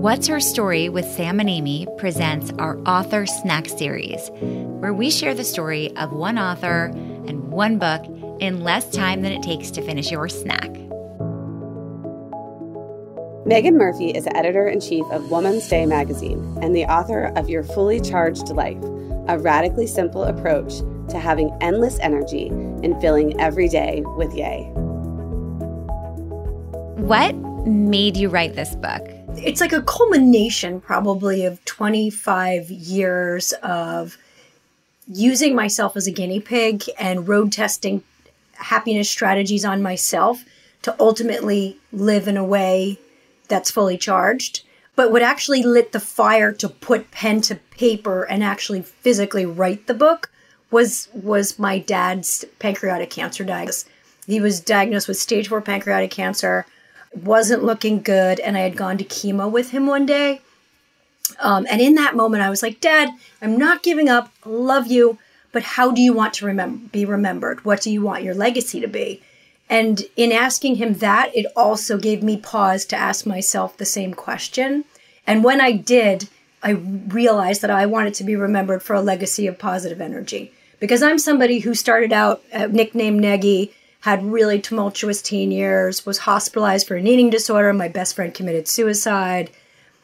What's Her Story with Sam and Amy presents our author snack series, where we share the story of one author and one book in less time than it takes to finish your snack. Meaghan Murphy is editor in chief of Woman's Day magazine and the author of Your Fully Charged Life, a radically simple approach to having endless energy and filling every day with yay. What made you write this book? It's like a culmination probably of 25 years of using myself as a guinea pig and road testing happiness strategies on myself to ultimately live in a way that's fully charged. But what actually lit the fire to put pen to paper and actually physically write the book was was my dad's pancreatic cancer diagnosis. He was diagnosed with stage four pancreatic cancer wasn't looking good, and I had gone to chemo with him one day. Um, and in that moment, I was like, Dad, I'm not giving up. love you, but how do you want to remember, be remembered? What do you want your legacy to be? And in asking him that, it also gave me pause to ask myself the same question. And when I did, I realized that I wanted to be remembered for a legacy of positive energy. Because I'm somebody who started out uh, nicknamed Neggy had really tumultuous teen years, was hospitalized for an eating disorder. My best friend committed suicide.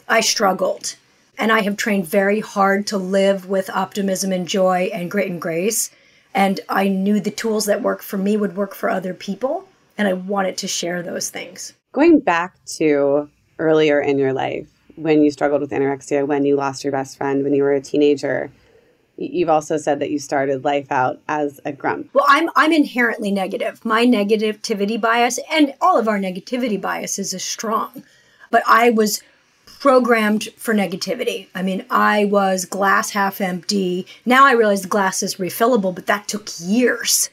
I struggled. And I have trained very hard to live with optimism and joy and grit and grace. And I knew the tools that work for me would work for other people. And I wanted to share those things. Going back to earlier in your life, when you struggled with anorexia, when you lost your best friend, when you were a teenager, You've also said that you started life out as a grump. Well, I'm I'm inherently negative. My negativity bias and all of our negativity biases is strong. But I was programmed for negativity. I mean, I was glass half empty. Now I realize the glass is refillable, but that took years.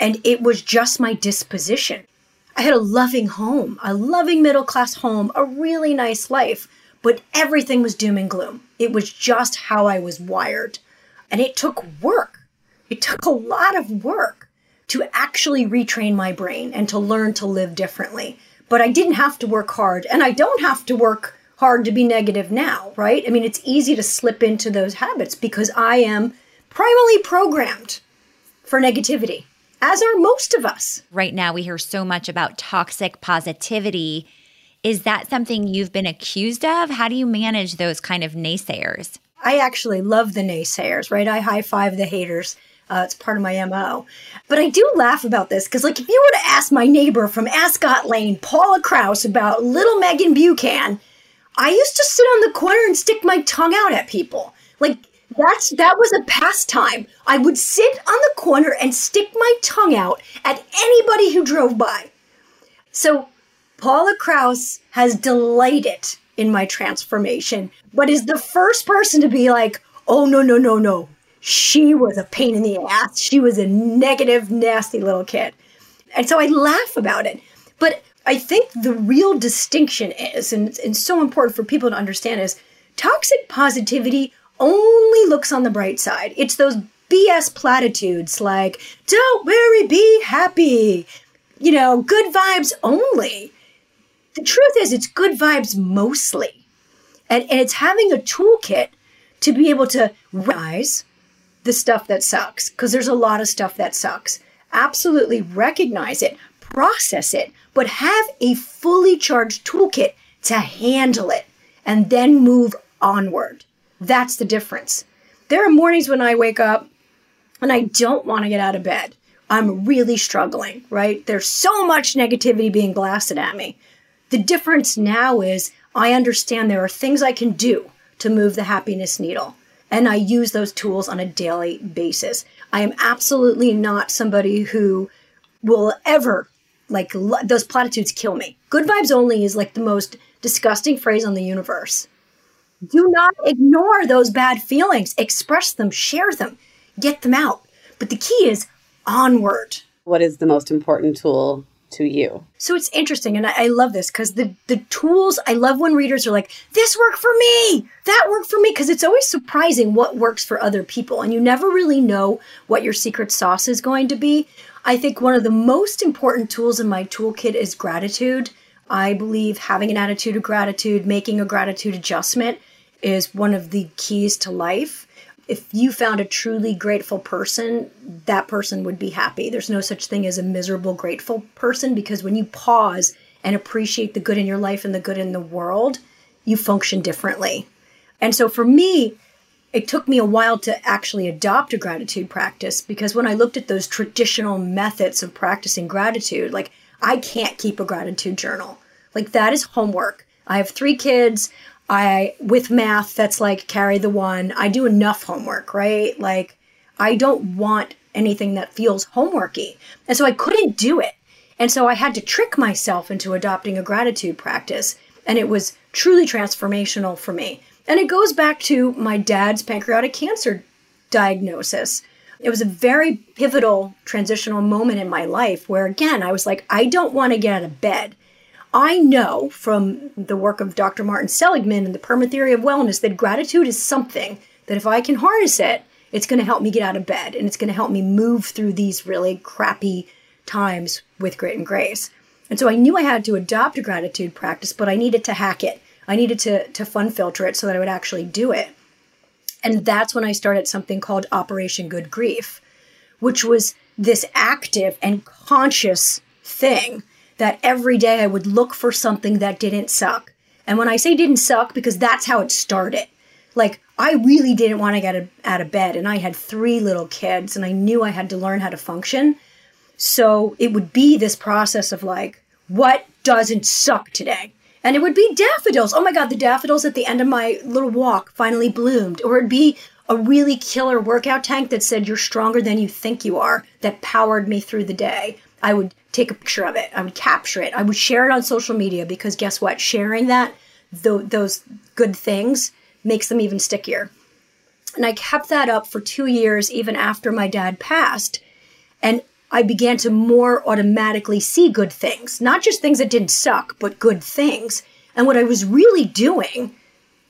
And it was just my disposition. I had a loving home, a loving middle class home, a really nice life, but everything was doom and gloom. It was just how I was wired. And it took work. It took a lot of work to actually retrain my brain and to learn to live differently. But I didn't have to work hard, and I don't have to work hard to be negative now, right? I mean, it's easy to slip into those habits because I am primarily programmed for negativity, as are most of us. Right now, we hear so much about toxic positivity. Is that something you've been accused of? How do you manage those kind of naysayers? I actually love the naysayers, right? I high five the haters. Uh, it's part of my MO. But I do laugh about this because, like, if you were to ask my neighbor from Ascot Lane, Paula Kraus, about little Meaghan Buchan, I used to sit on the corner and stick my tongue out at people. Like, that's that was a pastime. I would sit on the corner and stick my tongue out at anybody who drove by. So Paula Kraus has delighted in my transformation, but is the first person to be like, "Oh no, no, no, no she was a pain in the ass. She was a negative, nasty little kid. And so I laugh about it. But I think the real distinction is, and it's, so important for people to understand, is toxic positivity only looks on the bright side. It's those BS platitudes like, don't worry, be happy, you know, good vibes only. The truth is, it's good vibes mostly. And, and it's having a toolkit to be able to rise the stuff that sucks because there's a lot of stuff that sucks. Absolutely recognize it, process it, but have a fully charged toolkit to handle it and then move onward. That's the difference. There are mornings when I wake up and I don't want to get out of bed. I'm really struggling, right? There's so much negativity being blasted at me. The difference now is I understand there are things I can do to move the happiness needle and I use those tools on a daily basis. I am absolutely not somebody who will ever like those platitudes kill me. Good vibes only is like the most disgusting phrase on the universe. Do not ignore those bad feelings. Express them, share them, get them out. But the key is onward. What is the most important tool to you. So it's interesting, and I, I love this because the the tools I love when readers are like, "This worked for me, that worked for me," because it's always surprising what works for other people, and you never really know what your secret sauce is going to be. I think one of the most important tools in my toolkit is gratitude. I believe having an attitude of gratitude, making a gratitude adjustment, is one of the keys to life if you found a truly grateful person, that person would be happy. There's no such thing as a miserable, grateful person because when you pause and appreciate the good in your life and the good in the world, you function differently. And so for me, it took me a while to actually adopt a gratitude practice because when I looked at those traditional methods of practicing gratitude, like I can't keep a gratitude journal. Like that is homework. I have three kids. I with math that's like carry the one. I do enough homework, right? Like I don't want anything that feels homeworky. And so I couldn't do it. And so I had to trick myself into adopting a gratitude practice and it was truly transformational for me. And it goes back to my dad's pancreatic cancer diagnosis. It was a very pivotal transitional moment in my life where again I was like I don't want to get out of bed. I know from the work of Dr. Martin Seligman and the PERMA theory of wellness that gratitude is something that if I can harness it, it's going to help me get out of bed and it's going to help me move through these really crappy times with grit and grace. And so I knew I had to adopt a gratitude practice, but I needed to hack it. I needed to, to fun filter it so that I would actually do it. And that's when I started something called Operation Good Grief, which was this active and conscious thing that every day I would look for something that didn't suck. And when I say didn't suck, because that's how it started. Like, I really didn't want to get out of bed, and I had three little kids, and I knew I had to learn how to function. So it would be this process of like, what doesn't suck today? And it would be daffodils. Oh my God, the daffodils at the end of my little walk finally bloomed. Or it'd be a really killer workout tank that said, You're stronger than you think you are, that powered me through the day. I would take a picture of it. I would capture it. I would share it on social media because guess what? Sharing that, th- those good things, makes them even stickier. And I kept that up for two years, even after my dad passed. And I began to more automatically see good things, not just things that didn't suck, but good things. And what I was really doing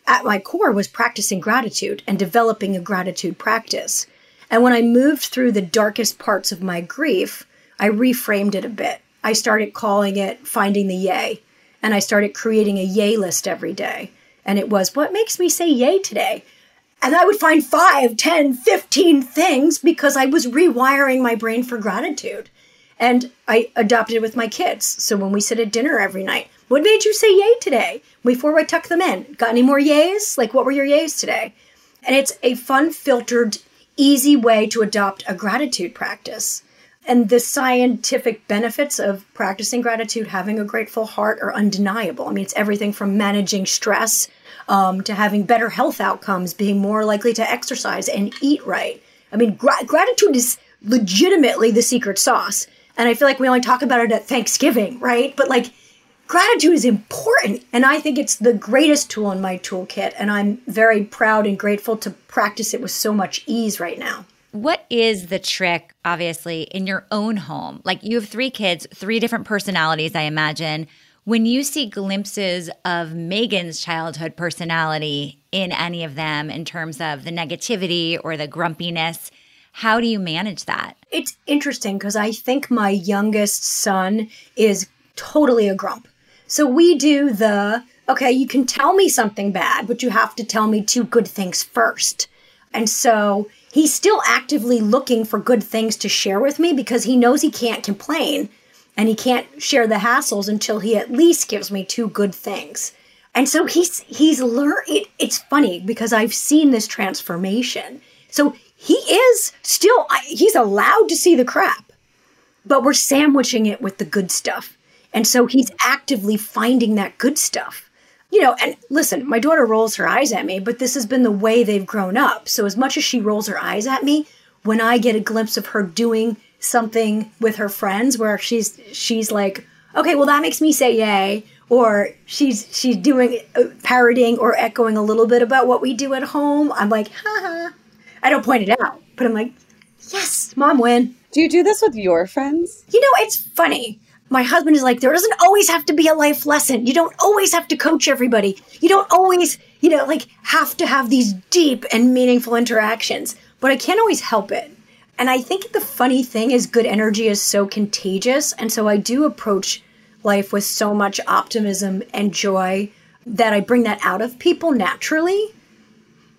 at my core was practicing gratitude and developing a gratitude practice. And when I moved through the darkest parts of my grief, I reframed it a bit. I started calling it Finding the Yay, and I started creating a yay list every day. And it was, what makes me say yay today? And I would find five, ten, fifteen things because I was rewiring my brain for gratitude. And I adopted it with my kids. So when we sit at dinner every night, what made you say yay today? Before I tuck them in, got any more yays? Like, what were your yays today? And it's a fun, filtered, easy way to adopt a gratitude practice. And the scientific benefits of practicing gratitude, having a grateful heart, are undeniable. I mean, it's everything from managing stress um, to having better health outcomes, being more likely to exercise and eat right. I mean, gra- gratitude is legitimately the secret sauce. And I feel like we only talk about it at Thanksgiving, right? But like, gratitude is important. And I think it's the greatest tool in my toolkit. And I'm very proud and grateful to practice it with so much ease right now. What is the trick, obviously, in your own home? Like you have three kids, three different personalities, I imagine. When you see glimpses of Meaghan's childhood personality in any of them in terms of the negativity or the grumpiness, how do you manage that? It's interesting because I think my youngest son is totally a grump. So we do the okay, you can tell me something bad, but you have to tell me two good things first. And so he's still actively looking for good things to share with me because he knows he can't complain and he can't share the hassles until he at least gives me two good things. And so he's he's learned it, it's funny because I've seen this transformation. So he is still he's allowed to see the crap, but we're sandwiching it with the good stuff. And so he's actively finding that good stuff you know, and listen, my daughter rolls her eyes at me, but this has been the way they've grown up. So as much as she rolls her eyes at me, when I get a glimpse of her doing something with her friends where she's she's like, "Okay, well that makes me say yay," or she's she's doing uh, parroting or echoing a little bit about what we do at home, I'm like, "Ha ha." I don't point it out, but I'm like, "Yes, mom win." Do you do this with your friends? You know, it's funny my husband is like, there doesn't always have to be a life lesson. You don't always have to coach everybody. You don't always, you know, like have to have these deep and meaningful interactions. But I can't always help it. And I think the funny thing is, good energy is so contagious. And so I do approach life with so much optimism and joy that I bring that out of people naturally.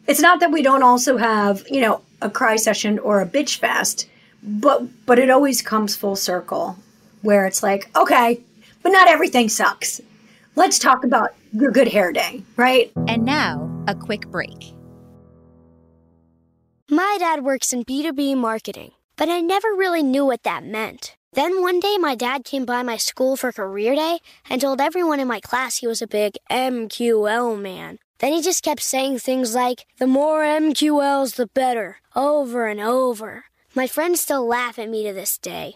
It's not that we don't also have, you know, a cry session or a bitch fest, but but it always comes full circle where it's like, okay, but not everything sucks. Let's talk about your good hair day, right? And now, a quick break. My dad works in B2B marketing, but I never really knew what that meant. Then one day, my dad came by my school for career day and told everyone in my class he was a big MQL man. Then he just kept saying things like, the more MQLs, the better, over and over. My friends still laugh at me to this day.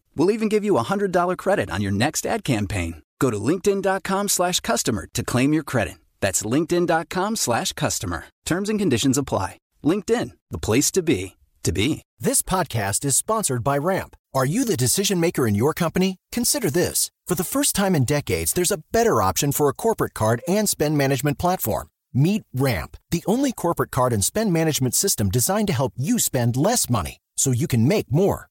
We'll even give you a $100 credit on your next ad campaign. Go to linkedin.com slash customer to claim your credit. That's linkedin.com slash customer. Terms and conditions apply. LinkedIn, the place to be, to be. This podcast is sponsored by Ramp. Are you the decision maker in your company? Consider this. For the first time in decades, there's a better option for a corporate card and spend management platform. Meet Ramp, the only corporate card and spend management system designed to help you spend less money so you can make more.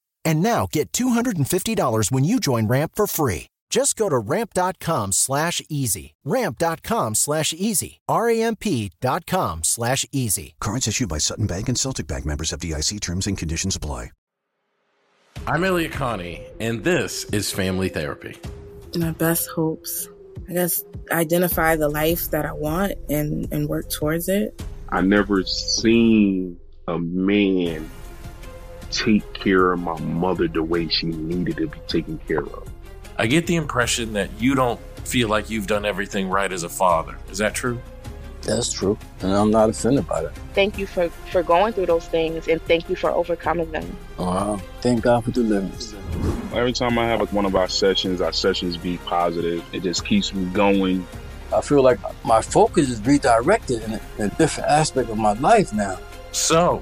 And now get $250 when you join Ramp for free. Just go to ramp.com slash easy. Ramp.com slash easy. R-A-M-P.com slash easy. Cards issued by Sutton Bank and Celtic Bank members FDIC terms and conditions apply. I'm Elliott Connie, and this is Family Therapy. My best hopes. I guess identify the life that I want and, and work towards it. I never seen a man take care of my mother the way she needed to be taken care of. I get the impression that you don't feel like you've done everything right as a father. Is that true? That's true. And I'm not offended by that. Thank you for, for going through those things and thank you for overcoming them. Wow. Thank God for the deliverance. Every time I have like one of our sessions, our sessions be positive. It just keeps me going. I feel like my focus is redirected in a, in a different aspect of my life now. So,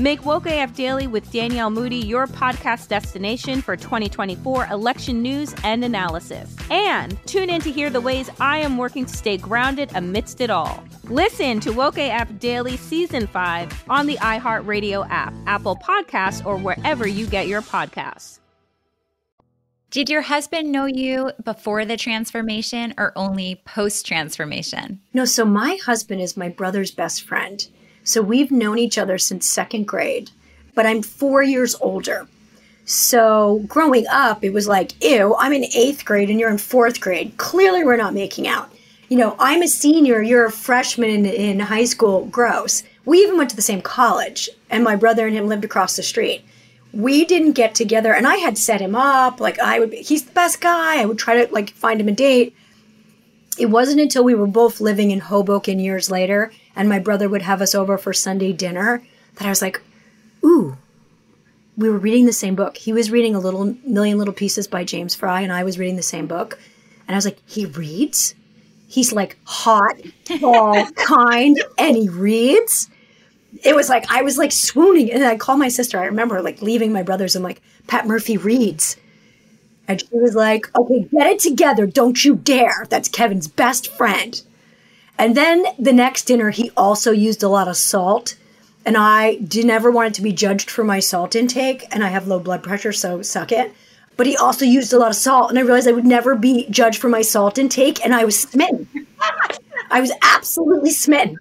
Make Woke AF Daily with Danielle Moody your podcast destination for 2024 election news and analysis. And tune in to hear the ways I am working to stay grounded amidst it all. Listen to Woke AF Daily Season 5 on the iHeartRadio app, Apple Podcasts, or wherever you get your podcasts. Did your husband know you before the transformation or only post transformation? No, so my husband is my brother's best friend. So we've known each other since second grade, but I'm four years older. So growing up, it was like, ew, I'm in eighth grade and you're in fourth grade. Clearly, we're not making out. You know, I'm a senior, you're a freshman in, in high school. Gross. We even went to the same college, and my brother and him lived across the street. We didn't get together, and I had set him up. Like, I would, he's the best guy. I would try to, like, find him a date. It wasn't until we were both living in Hoboken years later and my brother would have us over for Sunday dinner that I was like, ooh, we were reading the same book. He was reading a little million little pieces by James Frey, and I was reading the same book. And I was like, he reads? He's like hot, tall, kind, and he reads. It was like I was like swooning. And I called my sister. I remember like leaving my brothers and like, Pat Murphy reads. And she was like, okay, get it together. Don't you dare. That's Kevin's best friend. And then the next dinner, he also used a lot of salt. And I never want it to be judged for my salt intake. And I have low blood pressure, so suck it. But he also used a lot of salt. And I realized I would never be judged for my salt intake. And I was smitten. I was absolutely smitten.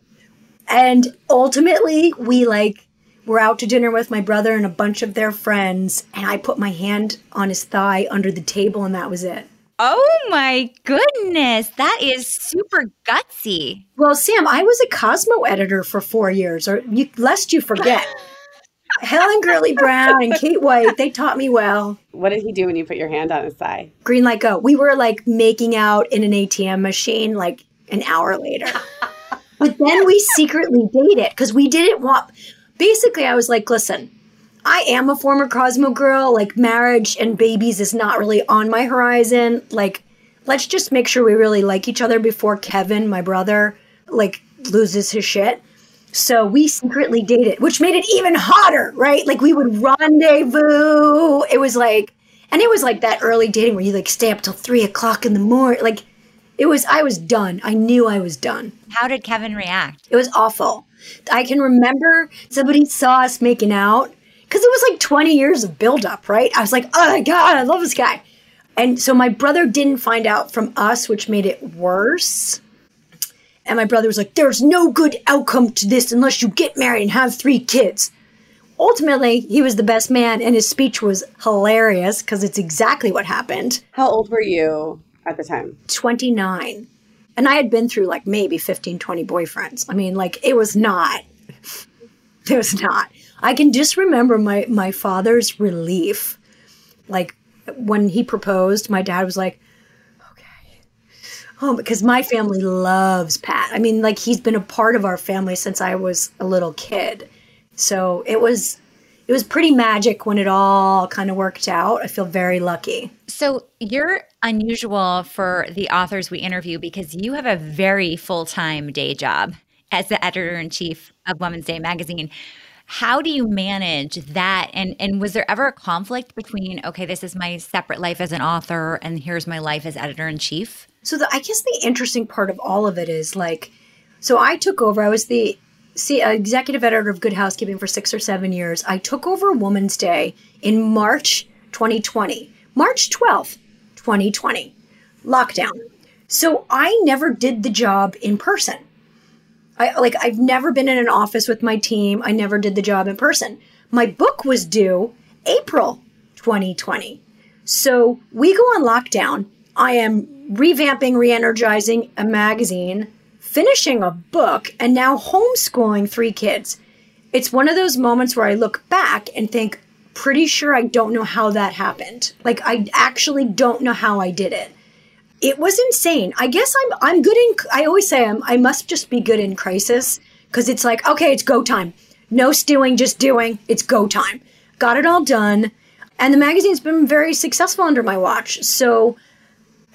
And ultimately, we like were out to dinner with my brother and a bunch of their friends. And I put my hand on his thigh under the table, and that was it. Oh my goodness, that is super gutsy. Well, Sam, I was a Cosmo editor for four years, or you, lest you forget. Helen Gurley Brown and Kate White, they taught me well. What did he do when you put your hand on his thigh? Green light go. We were like making out in an ATM machine like an hour later. but then we secretly dated because we didn't want. Basically, I was like, listen, I am a former Cosmo girl. Like, marriage and babies is not really on my horizon. Like, let's just make sure we really like each other before Kevin, my brother, like, loses his shit. So we secretly dated, which made it even hotter, right? Like, we would rendezvous. It was like, and it was like that early dating where you like stay up till three o'clock in the morning. Like, it was, I was done. I knew I was done. How did Kevin react? It was awful. I can remember somebody saw us making out because it was like 20 years of buildup, right? I was like, oh my God, I love this guy. And so my brother didn't find out from us, which made it worse. And my brother was like, there's no good outcome to this unless you get married and have three kids. Ultimately, he was the best man, and his speech was hilarious because it's exactly what happened. How old were you at the time? 29. And I had been through like maybe 15, 20 boyfriends. I mean, like, it was not. It was not. I can just remember my my father's relief. Like when he proposed, my dad was like, okay. Oh, because my family loves Pat. I mean, like he's been a part of our family since I was a little kid. So it was it was pretty magic when it all kind of worked out. I feel very lucky. So you're unusual for the authors we interview because you have a very full-time day job as the editor in chief of Woman's Day magazine. How do you manage that? And and was there ever a conflict between okay, this is my separate life as an author, and here's my life as editor in chief? So the, I guess the interesting part of all of it is like, so I took over. I was the see, uh, executive editor of Good Housekeeping for six or seven years. I took over Woman's Day in March 2020, March 12th, 2020, lockdown. So I never did the job in person. I like I've never been in an office with my team. I never did the job in person. My book was due April 2020. So we go on lockdown. I am revamping, re-energizing a magazine, finishing a book, and now homeschooling three kids. It's one of those moments where I look back and think, pretty sure I don't know how that happened. Like I actually don't know how I did it it was insane. I guess I'm I'm good in. I always say I'm, I must just be good in crisis because it's like okay, it's go time. No stewing, just doing. It's go time. Got it all done, and the magazine's been very successful under my watch. So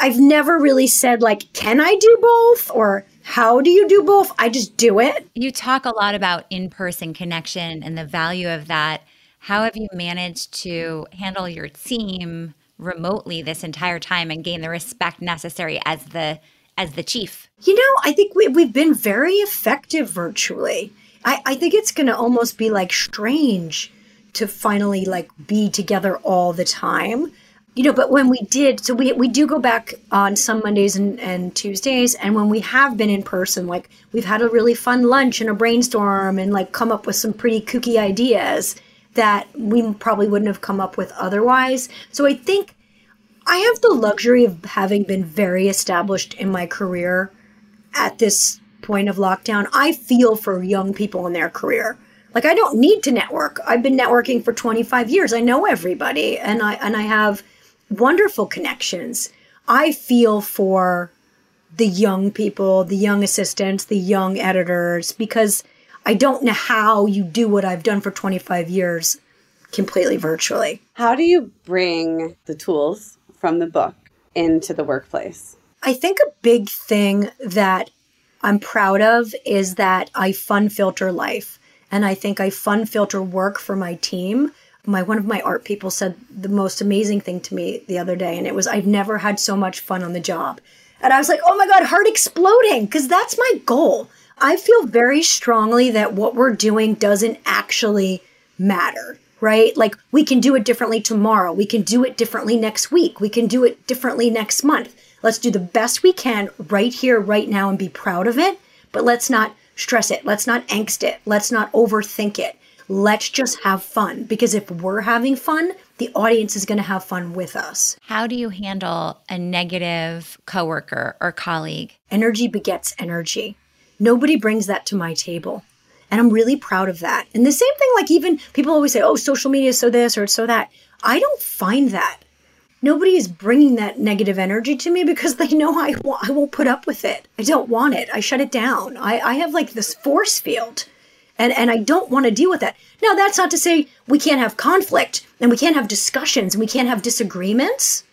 I've never really said like, can I do both or how do you do both? I just do it. You talk a lot about in person connection and the value of that. How have you managed to handle your team? Remotely this entire time and gain the respect necessary as the as the chief? You know, I think we, we've been very effective virtually. I, I think it's going to almost be like strange to finally like be together all the time you know but when we did so we we do go back on some mondays and, and tuesdays and when we have been in person like we've had a really fun lunch and a brainstorm and like come up with some pretty kooky ideas that we probably wouldn't have come up with otherwise. So I think I have the luxury of having been very established in my career at this point of lockdown. I feel for young people in their career. Like I don't need to network. I've been networking for 25 years. I know everybody and I and I have wonderful connections. I feel for the young people, the young assistants, the young editors because I don't know how you do what I've done for 25 years completely virtually. How do you bring the tools from the book into the workplace? I think a big thing that I'm proud of is that I fun filter life. And I think I fun filter work for my team. My one of my art people said the most amazing thing to me the other day, and it was I've never had so much fun on the job. And I was like, oh my God, heart exploding, because that's my goal. I feel very strongly that what we're doing doesn't actually matter, right? Like we can do it differently tomorrow. We can do it differently next week. We can do it differently next month. Let's do the best we can right here, right now, and be proud of it. But let's not stress it. Let's not angst it. Let's not overthink it. Let's just have fun because if we're having fun, the audience is going to have fun with us. How do you handle a negative coworker or colleague? Energy begets energy. Nobody brings that to my table. And I'm really proud of that. And the same thing, like even people always say, oh, social media is so this or it's so that. I don't find that. Nobody is bringing that negative energy to me because they know I, I won't put up with it. I don't want it. I shut it down. I, I have like this force field and, and I don't want to deal with that. Now, that's not to say we can't have conflict and we can't have discussions and we can't have disagreements.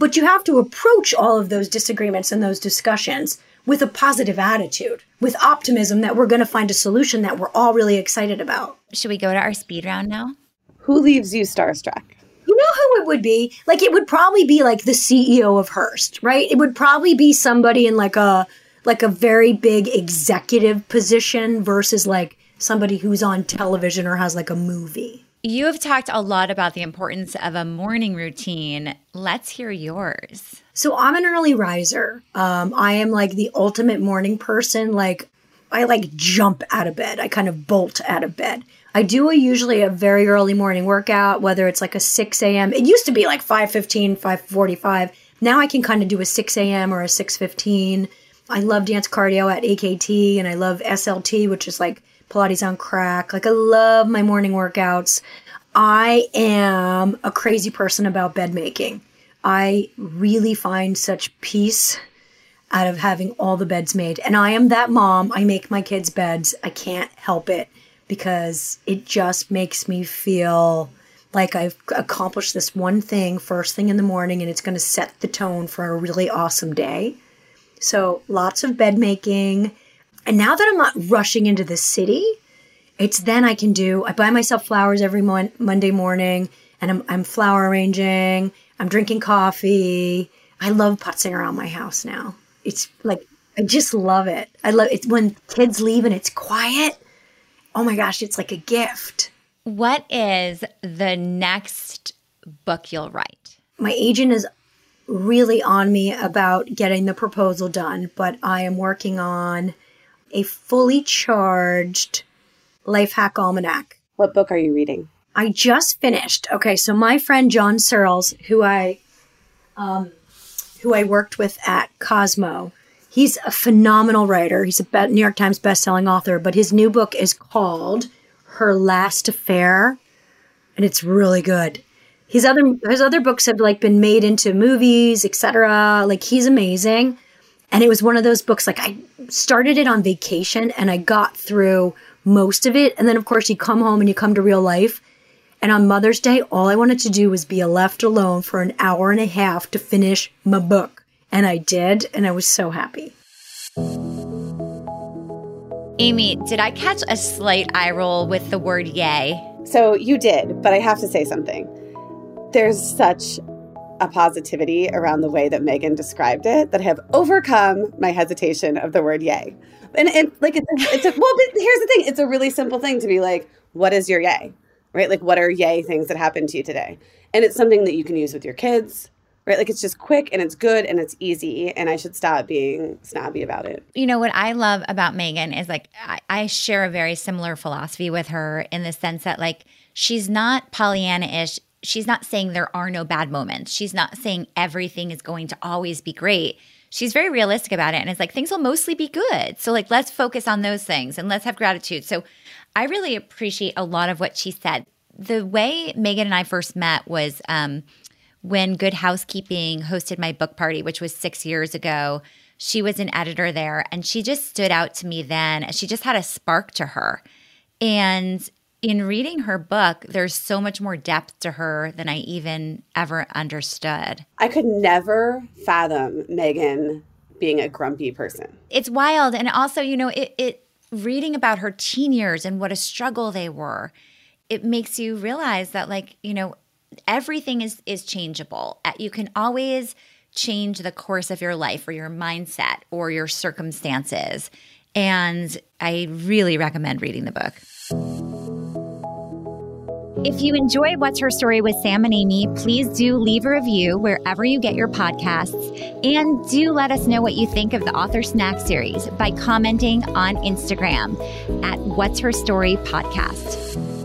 But you have to approach all of those disagreements and those discussions with a positive attitude, with optimism that we're going to find a solution that we're all really excited about. Should we go to our speed round now? Who leaves you starstruck? You know who it would be? Like it would probably be like the CEO of Hearst, right? It would probably be somebody in like a like a very big executive position versus like somebody who's on television or has like a movie. You have talked a lot about the importance of a morning routine. Let's hear yours. So I'm an early riser. Um, I am like the ultimate morning person. Like I like jump out of bed. I kind of bolt out of bed. I do a, usually a very early morning workout, whether it's like a 6 a.m. It used to be like 5.15, 5.45. Now I can kind of do a 6 a.m. or a 6.15. I love dance cardio at AKT and I love SLT, which is like Pilates on crack. Like I love my morning workouts. I am a crazy person about bed making. I really find such peace out of having all the beds made. And I am that mom. I make my kids' beds. I can't help it because it just makes me feel like I've accomplished this one thing first thing in the morning and it's going to set the tone for a really awesome day. So lots of bed making. And now that I'm not rushing into the city, it's then I can do, I buy myself flowers every mon- Monday morning and I'm, I'm flower arranging, I'm drinking coffee. I love putzing around my house now. It's like, I just love it. I love it when kids leave and it's quiet. Oh my gosh, it's like a gift. What is the next book you'll write? My agent is really on me about getting the proposal done, but I am working on a fully charged life hack almanac. What book are you reading? I just finished. Okay, so my friend John Searles, who I um, who I worked with at Cosmo, he's a phenomenal writer. He's a New York Times best-selling author, but his new book is called Her Last Affair, and it's really good. His other his other books have like been made into movies, etc. Like he's amazing. And it was one of those books like I started it on vacation and I got through most of it and then of course you come home and you come to real life and on Mother's Day, all I wanted to do was be left alone for an hour and a half to finish my book. And I did, and I was so happy. Amy, did I catch a slight eye roll with the word yay? So you did, but I have to say something. There's such a positivity around the way that Meaghan described it that have overcome my hesitation of the word yay. And, and like it's, it's a, well, but here's the thing: it's a really simple thing to be like, "What is your yay?" right? Like, what are yay things that happened to you today? And it's something that you can use with your kids, right? Like, it's just quick and it's good and it's easy. And I should stop being snobby about it. You know, what I love about Meaghan is like, I, I share a very similar philosophy with her in the sense that, like, she's not Pollyanna ish. She's not saying there are no bad moments. She's not saying everything is going to always be great she's very realistic about it and it's like things will mostly be good so like let's focus on those things and let's have gratitude so I really appreciate a lot of what she said. The way Meaghan and I first met was um, when Good Housekeeping hosted my book party, which was six years ago. She was an editor there, and she just stood out to me then. She just had a spark to her. And in reading her book, there's so much more depth to her than I even ever understood. I could never fathom Meaghan being a grumpy person. It's wild. And also, you know, it, it reading about her teen years and what a struggle they were, it makes you realize that like, you know, everything is is changeable. Uh, you can always change the course of your life or your mindset or your circumstances. And I really recommend reading the book. If you enjoy What's Her Story with Sam and Amy, please do leave a review wherever you get your podcasts. And do let us know what you think of the Author Snack series by commenting on Instagram at What's Her Story Podcast.